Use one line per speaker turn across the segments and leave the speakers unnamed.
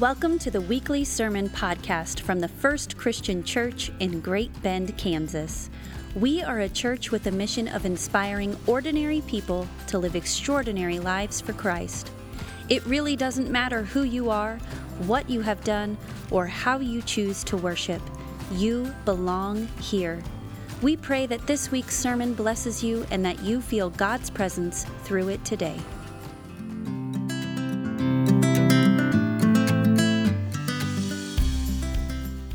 Welcome to the weekly sermon podcast from the First Christian Church in Great Bend, Kansas. We are a church with a mission of inspiring ordinary people to live extraordinary lives for Christ. It really doesn't matter who you are, what you have done, or how you choose to worship. You belong here. We pray that this week's sermon blesses you and that you feel God's presence through it today.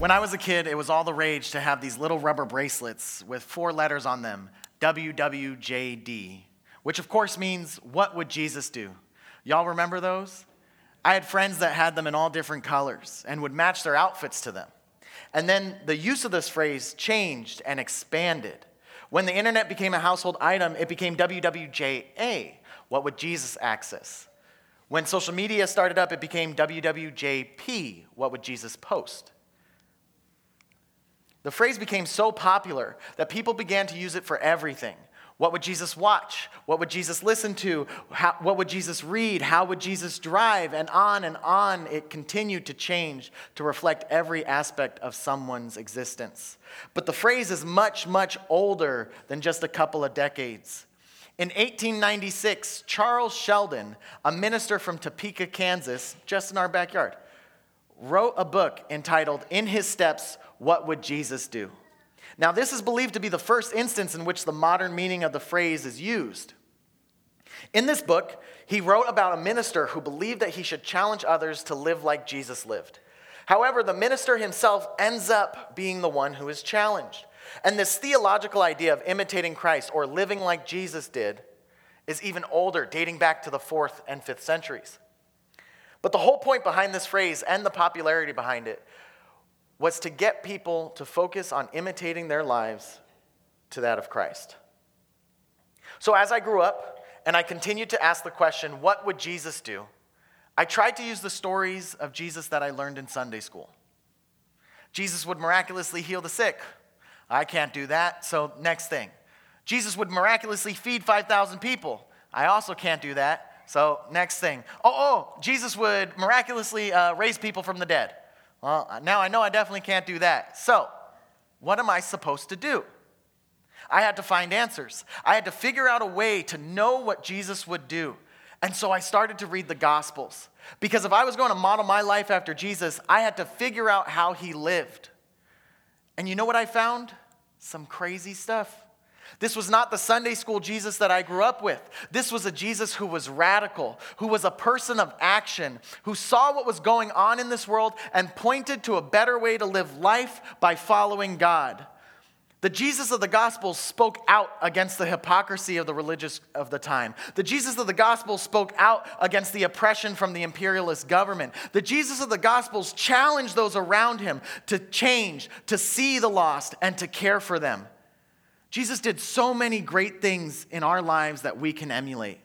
When I was a kid, it was all the rage to have these little rubber bracelets with four letters on them WWJD, which of course means, What would Jesus do? Y'all remember those? I had friends that had them in all different colors and would match their outfits to them. And then the use of this phrase changed and expanded. When the internet became a household item, it became WWJA. What would Jesus access? When social media started up, it became WWJP. What would Jesus post? The phrase became so popular that people began to use it for everything. What would Jesus watch? What would Jesus listen to? How, what would Jesus read? How would Jesus drive? And on and on it continued to change to reflect every aspect of someone's existence. But the phrase is much, much older than just a couple of decades. In 1896, Charles Sheldon, a minister from Topeka, Kansas, just in our backyard, wrote a book entitled In His Steps What Would Jesus Do? Now, this is believed to be the first instance in which the modern meaning of the phrase is used. In this book, he wrote about a minister who believed that he should challenge others to live like Jesus lived. However, the minister himself ends up being the one who is challenged. And this theological idea of imitating Christ or living like Jesus did is even older, dating back to the fourth and fifth centuries. But the whole point behind this phrase and the popularity behind it was to get people to focus on imitating their lives to that of Christ. So as I grew up and I continued to ask the question, what would Jesus do? I tried to use the stories of Jesus that I learned in Sunday school. Jesus would miraculously heal the sick. I can't do that, so next thing. Jesus would miraculously feed 5,000 people. I also can't do that, so next thing. Oh, oh, Jesus would miraculously uh, raise people from the dead. Well, uh, now I know I definitely can't do that. So, what am I supposed to do? I had to find answers. I had to figure out a way to know what Jesus would do. And so I started to read the Gospels. Because if I was going to model my life after Jesus, I had to figure out how he lived. And you know what I found? Some crazy stuff. This was not the Sunday school Jesus that I grew up with. This was a Jesus who was radical, who was a person of action, who saw what was going on in this world and pointed to a better way to live life by following God. The Jesus of the Gospels spoke out against the hypocrisy of the religious of the time. The Jesus of the Gospels spoke out against the oppression from the imperialist government. The Jesus of the Gospels challenged those around him to change, to see the lost, and to care for them. Jesus did so many great things in our lives that we can emulate.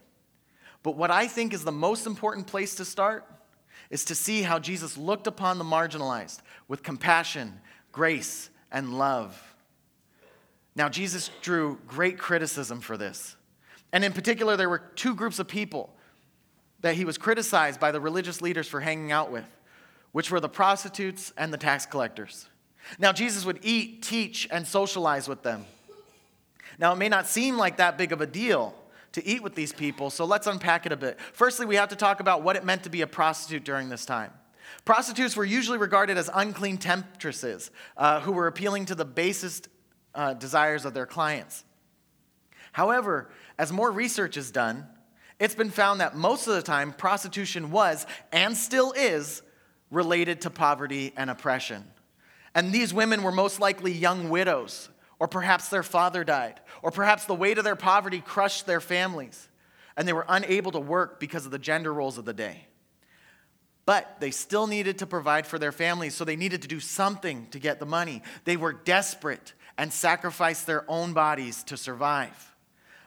But what I think is the most important place to start is to see how Jesus looked upon the marginalized with compassion, grace, and love. Now, Jesus drew great criticism for this. And in particular, there were two groups of people that he was criticized by the religious leaders for hanging out with, which were the prostitutes and the tax collectors. Now, Jesus would eat, teach, and socialize with them. Now, it may not seem like that big of a deal to eat with these people, so let's unpack it a bit. Firstly, we have to talk about what it meant to be a prostitute during this time. Prostitutes were usually regarded as unclean temptresses uh, who were appealing to the basest uh, desires of their clients. However, as more research is done, it's been found that most of the time prostitution was and still is related to poverty and oppression. And these women were most likely young widows or perhaps their father died, or perhaps the weight of their poverty crushed their families, and they were unable to work because of the gender roles of the day. But they still needed to provide for their families, so they needed to do something to get the money. They were desperate and sacrificed their own bodies to survive.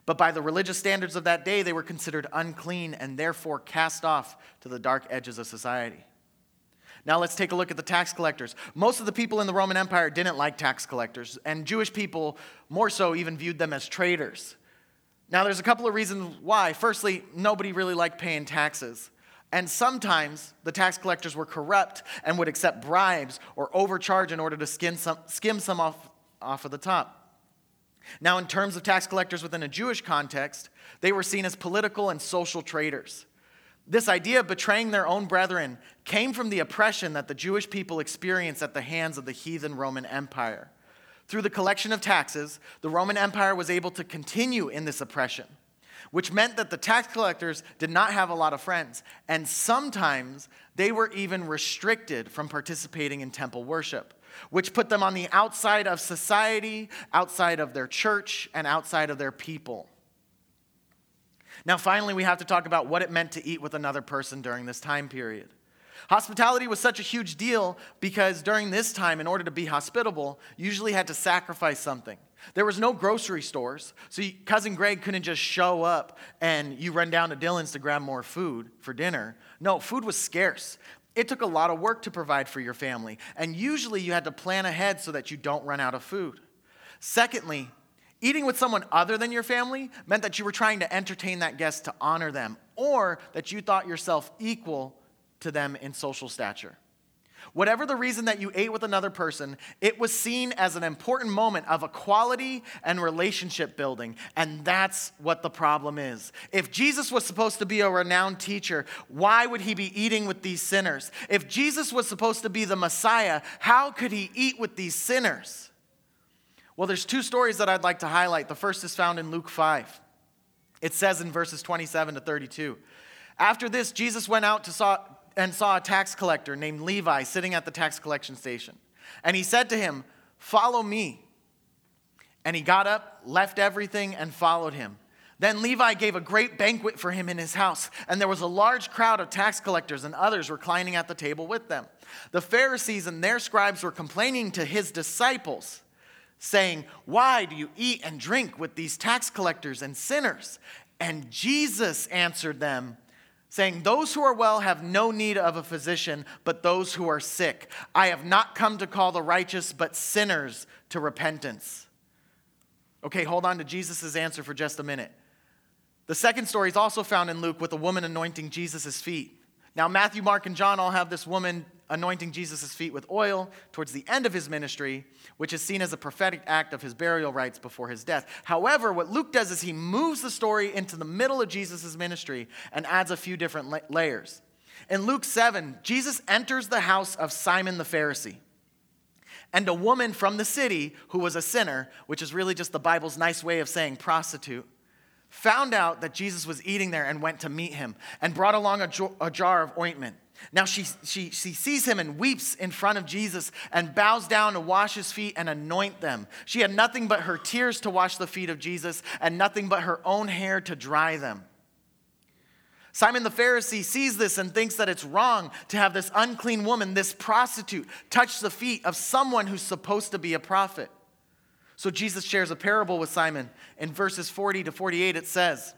But by the religious standards of that day, they were considered unclean and therefore cast off to the dark edges of society. Now let's take a look at the tax collectors. Most of the people in the Roman Empire didn't like tax collectors, and Jewish people more so even viewed them as traitors. Now there's a couple of reasons why. Firstly, nobody really liked paying taxes. And sometimes the tax collectors were corrupt and would accept bribes or overcharge in order to skim some, skim some off, off of the top. Now, in terms of tax collectors within a Jewish context, they were seen as political and social traitors. This idea of betraying their own brethren came from the oppression that the Jewish people experienced at the hands of the heathen Roman Empire. Through the collection of taxes, the Roman Empire was able to continue in this oppression, which meant that the tax collectors did not have a lot of friends, and sometimes they were even restricted from participating in temple worship, which put them on the outside of society, outside of their church, and outside of their people. Now, finally, we have to talk about what it meant to eat with another person during this time period. Hospitality was such a huge deal because during this time, in order to be hospitable, you usually had to sacrifice something. There was no grocery stores, so cousin Greg couldn't just show up and you run down to Dillon's to grab more food for dinner. No, food was scarce. It took a lot of work to provide for your family, and usually you had to plan ahead so that you don't run out of food. Secondly, Eating with someone other than your family meant that you were trying to entertain that guest to honor them, or that you thought yourself equal to them in social stature. Whatever the reason that you ate with another person, it was seen as an important moment of equality and relationship building. And that's what the problem is. If Jesus was supposed to be a renowned teacher, why would he be eating with these sinners? If Jesus was supposed to be the Messiah, how could he eat with these sinners? Well, there's two stories that I'd like to highlight. The first is found in Luke 5. It says in verses 27 to 32. After this, Jesus went out to saw, and saw a tax collector named Levi sitting at the tax collection station. And he said to him, Follow me. And he got up, left everything, and followed him. Then Levi gave a great banquet for him in his house, and there was a large crowd of tax collectors and others reclining at the table with them. The Pharisees and their scribes were complaining to his disciples saying, Why do you eat and drink with these tax collectors and sinners? And Jesus answered them, saying, Those who are well have no need of a physician, but those who are sick. I have not come to call the righteous, but sinners to repentance. Okay, hold on to Jesus' answer for just a minute. The second story is also found in Luke with a woman anointing Jesus' feet. Now, Matthew, Mark, and John all have this woman anointing Jesus' feet with oil towards the end of his ministry, which is seen as a prophetic act of his burial rites before his death. However, what Luke does is he moves the story into the middle of Jesus' ministry and adds a few different la- layers. In Luke 7, Jesus enters the house of Simon the Pharisee. And a woman from the city who was a sinner, which is really just the Bible's nice way of saying prostitute, found out that Jesus was eating there and went to meet him and brought along a jar of ointment. Now she, she, she sees him and weeps in front of Jesus and bows down to wash his feet and anoint them. She had nothing but her tears to wash the feet of Jesus and nothing but her own hair to dry them. Simon the Pharisee sees this and thinks that it's wrong to have this unclean woman, this prostitute, touch the feet of someone who's supposed to be a prophet. So Jesus shares a parable with Simon. In verses 40 to 48, it says,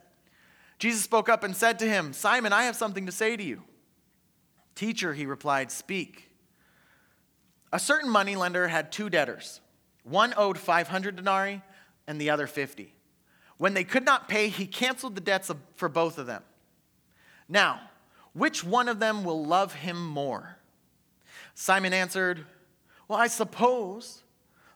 Jesus spoke up and said to him, Simon, I have something to say to you. Teacher, he replied, speak. A certain moneylender had two debtors. One owed 500 denarii and the other 50. When they could not pay, he canceled the debts for both of them. Now, which one of them will love him more? Simon answered, Well, I suppose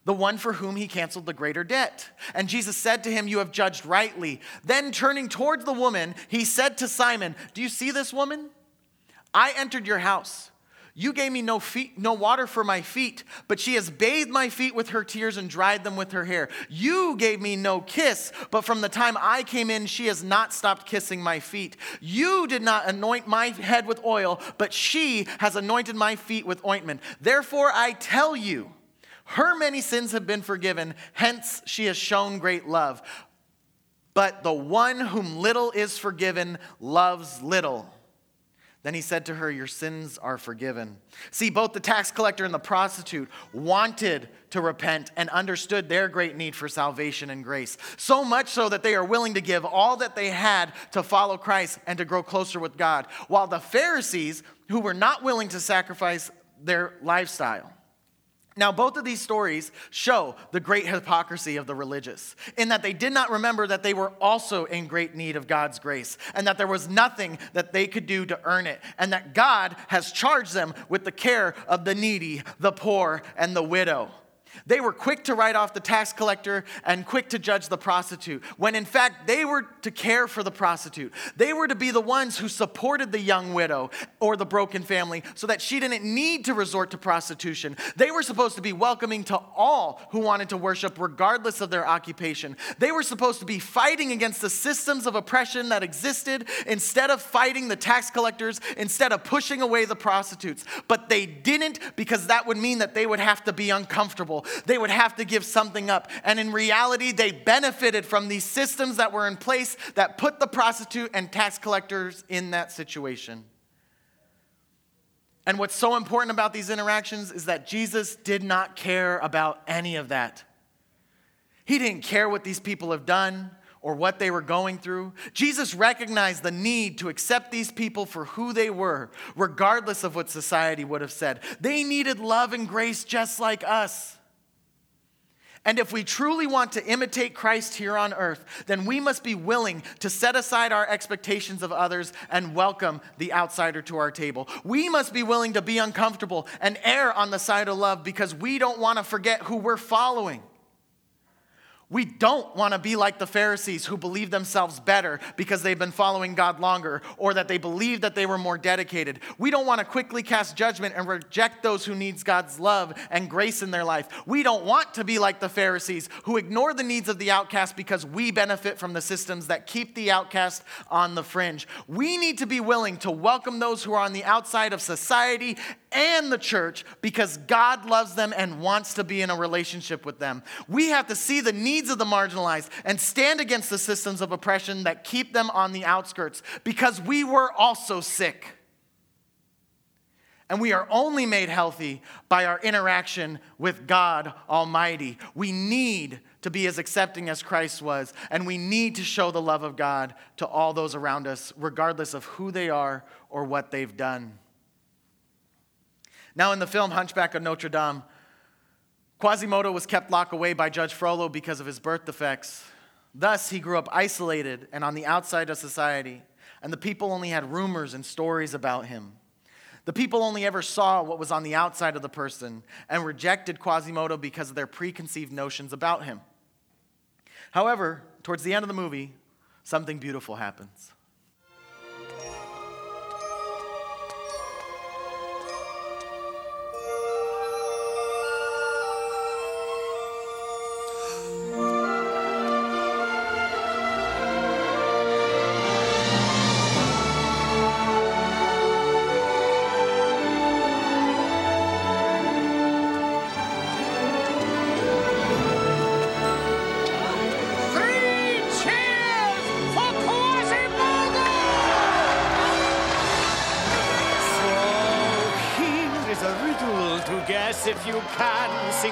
the one for whom he canceled the greater debt. And Jesus said to him, You have judged rightly. Then turning towards the woman, he said to Simon, Do you see this woman? I entered your house. You gave me no feet, no water for my feet, but she has bathed my feet with her tears and dried them with her hair. You gave me no kiss, but from the time I came in, she has not stopped kissing my feet. You did not anoint my head with oil, but she has anointed my feet with ointment. Therefore, I tell you, her many sins have been forgiven, hence she has shown great love. But the one whom little is forgiven loves little. Then he said to her, Your sins are forgiven. See, both the tax collector and the prostitute wanted to repent and understood their great need for salvation and grace. So much so that they are willing to give all that they had to follow Christ and to grow closer with God. While the Pharisees, who were not willing to sacrifice their lifestyle, Now, both of these stories show the great hypocrisy of the religious, in that they did not remember that they were also in great need of God's grace, and that there was nothing that they could do to earn it, and that God has charged them with the care of the needy, the poor, and the widow. They were quick to write off the tax collector and quick to judge the prostitute, when in fact they were to care for the prostitute. They were to be the ones who supported the young widow or the broken family so that she didn't need to resort to prostitution. They were supposed to be welcoming to all who wanted to worship, regardless of their occupation. They were supposed to be fighting against the systems of oppression that existed instead of fighting the tax collectors, instead of pushing away the prostitutes. But they didn't because that would mean that they would have to be uncomfortable they would have to give something up. And in reality, they benefited from these systems that were in place that put the prostitute and tax collectors in that situation. And what's so important about these interactions is that Jesus did not care about any of that. He didn't care what these people have done or what they were going through. Jesus recognized the need to accept these people for who they were, regardless of what society would have said. They needed love and grace just like us. And if we truly want to imitate Christ here on earth, then we must be willing to set aside our expectations of others and welcome the outsider to our table. We must be willing to be uncomfortable and err on the side of love because we don't want to forget who we're following. We don't want to be like the Pharisees who believe themselves better because they've been following God longer or that they believe that they were more dedicated. We don't want to quickly cast judgment and reject those who needs God's love and grace in their life. We don't want to be like the Pharisees who ignore the needs of the outcast because we benefit from the systems that keep the outcast on the fringe. We need to be willing to welcome those who are on the outside of society and the church because God loves them and wants to be in a relationship with them. We have to see the needs of the marginalized and stand against the systems of oppression that keep them on the outskirts because we were also sick. And we are only made healthy by our interaction with God Almighty. We need to be as accepting as Christ was, and we need to show the love of God to all those around us, regardless of who they are or what they've done. Now, in the film Hunchback of Notre Dame, Quasimodo was kept locked away by Judge Frollo because of his birth defects. Thus, he grew up isolated and on the outside of society, and the people only had rumors and stories about him. The people only ever saw what was on the outside of the person and rejected Quasimodo because of their preconceived notions about him. However, towards the end of the movie, something beautiful happens.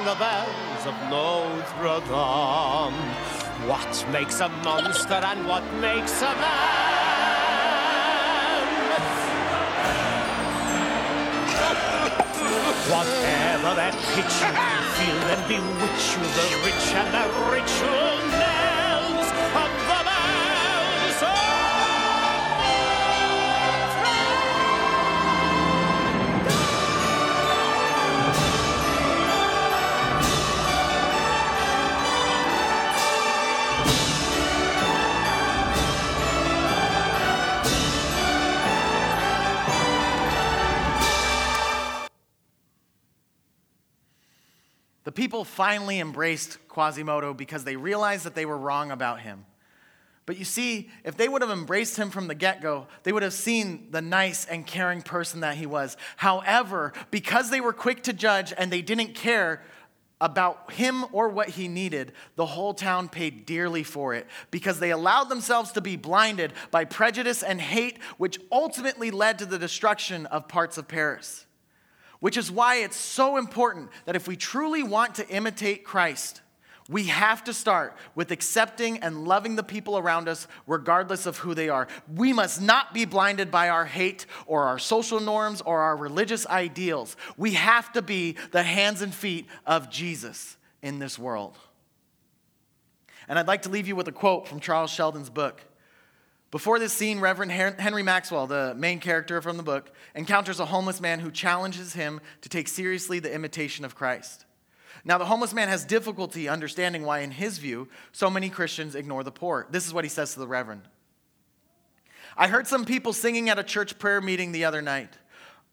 The bells of Notre Dame. What makes a monster and what makes a man? Whatever that pitch you feel them bewitch you, the rich and the ritual knells
people finally embraced Quasimodo because they realized that they were wrong about him. But you see, if they would have embraced him from the get go, they would have seen the nice and caring person that he was. However, because they were quick to judge and they didn't care about him or what he needed, the whole town paid dearly for it because they allowed themselves to be blinded by prejudice and hate, which ultimately led to the destruction of parts of Paris. Which is why it's so important that if we truly want to imitate Christ, We have to start with accepting and loving the people around us, regardless of who they are. We must not be blinded by our hate or our social norms or our religious ideals. We have to be the hands and feet of Jesus in this world. And I'd like to leave you with a quote from Charles Sheldon's book. Before this scene, Reverend Henry Maxwell, the main character from the book, encounters a homeless man who challenges him to take seriously the imitation of Christ. Now, the homeless man has difficulty understanding why, in his view, so many Christians ignore the poor. This is what he says to the Reverend I heard some people singing at a church prayer meeting the other night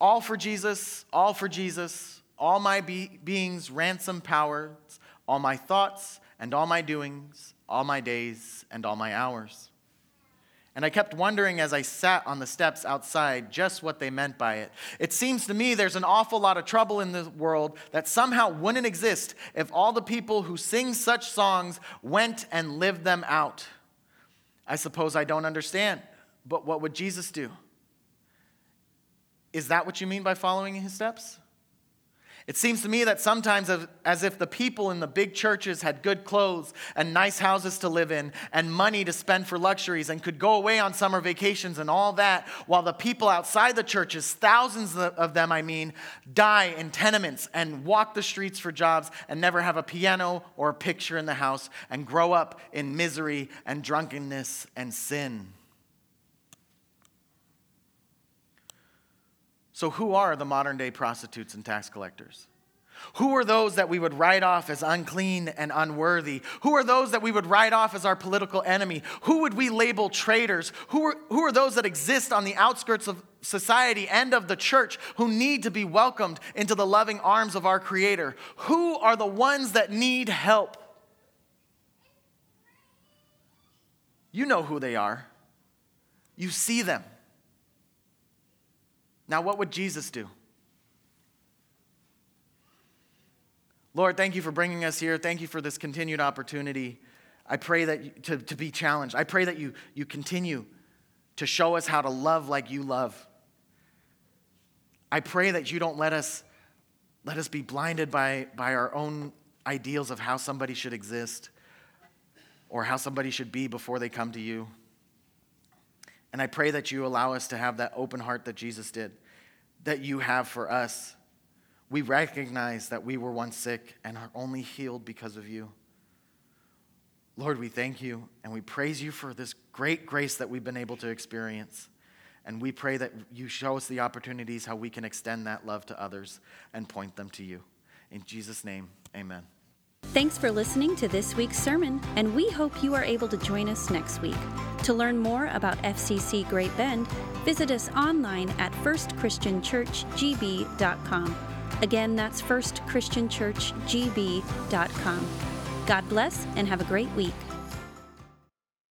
All for Jesus, all for Jesus, all my be- beings, ransom powers, all my thoughts and all my doings, all my days and all my hours. And I kept wondering as I sat on the steps outside just what they meant by it. It seems to me there's an awful lot of trouble in the world that somehow wouldn't exist if all the people who sing such songs went and lived them out. I suppose I don't understand, but what would Jesus do? Is that what you mean by following his steps? It seems to me that sometimes, as if the people in the big churches had good clothes and nice houses to live in and money to spend for luxuries and could go away on summer vacations and all that, while the people outside the churches, thousands of them, I mean, die in tenements and walk the streets for jobs and never have a piano or a picture in the house and grow up in misery and drunkenness and sin. So, who are the modern day prostitutes and tax collectors? Who are those that we would write off as unclean and unworthy? Who are those that we would write off as our political enemy? Who would we label traitors? Who are, who are those that exist on the outskirts of society and of the church who need to be welcomed into the loving arms of our Creator? Who are the ones that need help? You know who they are, you see them. Now, what would Jesus do? Lord, thank you for bringing us here. Thank you for this continued opportunity. I pray that you, to, to be challenged. I pray that you, you continue to show us how to love like you love. I pray that you don't let us let us be blinded by, by our own ideals of how somebody should exist or how somebody should be before they come to you. And I pray that you allow us to have that open heart that Jesus did, that you have for us. We recognize that we were once sick and are only healed because of you. Lord, we thank you and we praise you for this great grace that we've been able to experience. And we pray that you show us the opportunities how we can extend that love to others and point them to you. In Jesus' name, amen.
Thanks for listening to this week's sermon, and we hope you are able to join us next week. To learn more about FCC Great Bend, visit us online at firstchristianchurchgb.com. Again, that's firstchristianchurchgb.com. God bless and have a great week.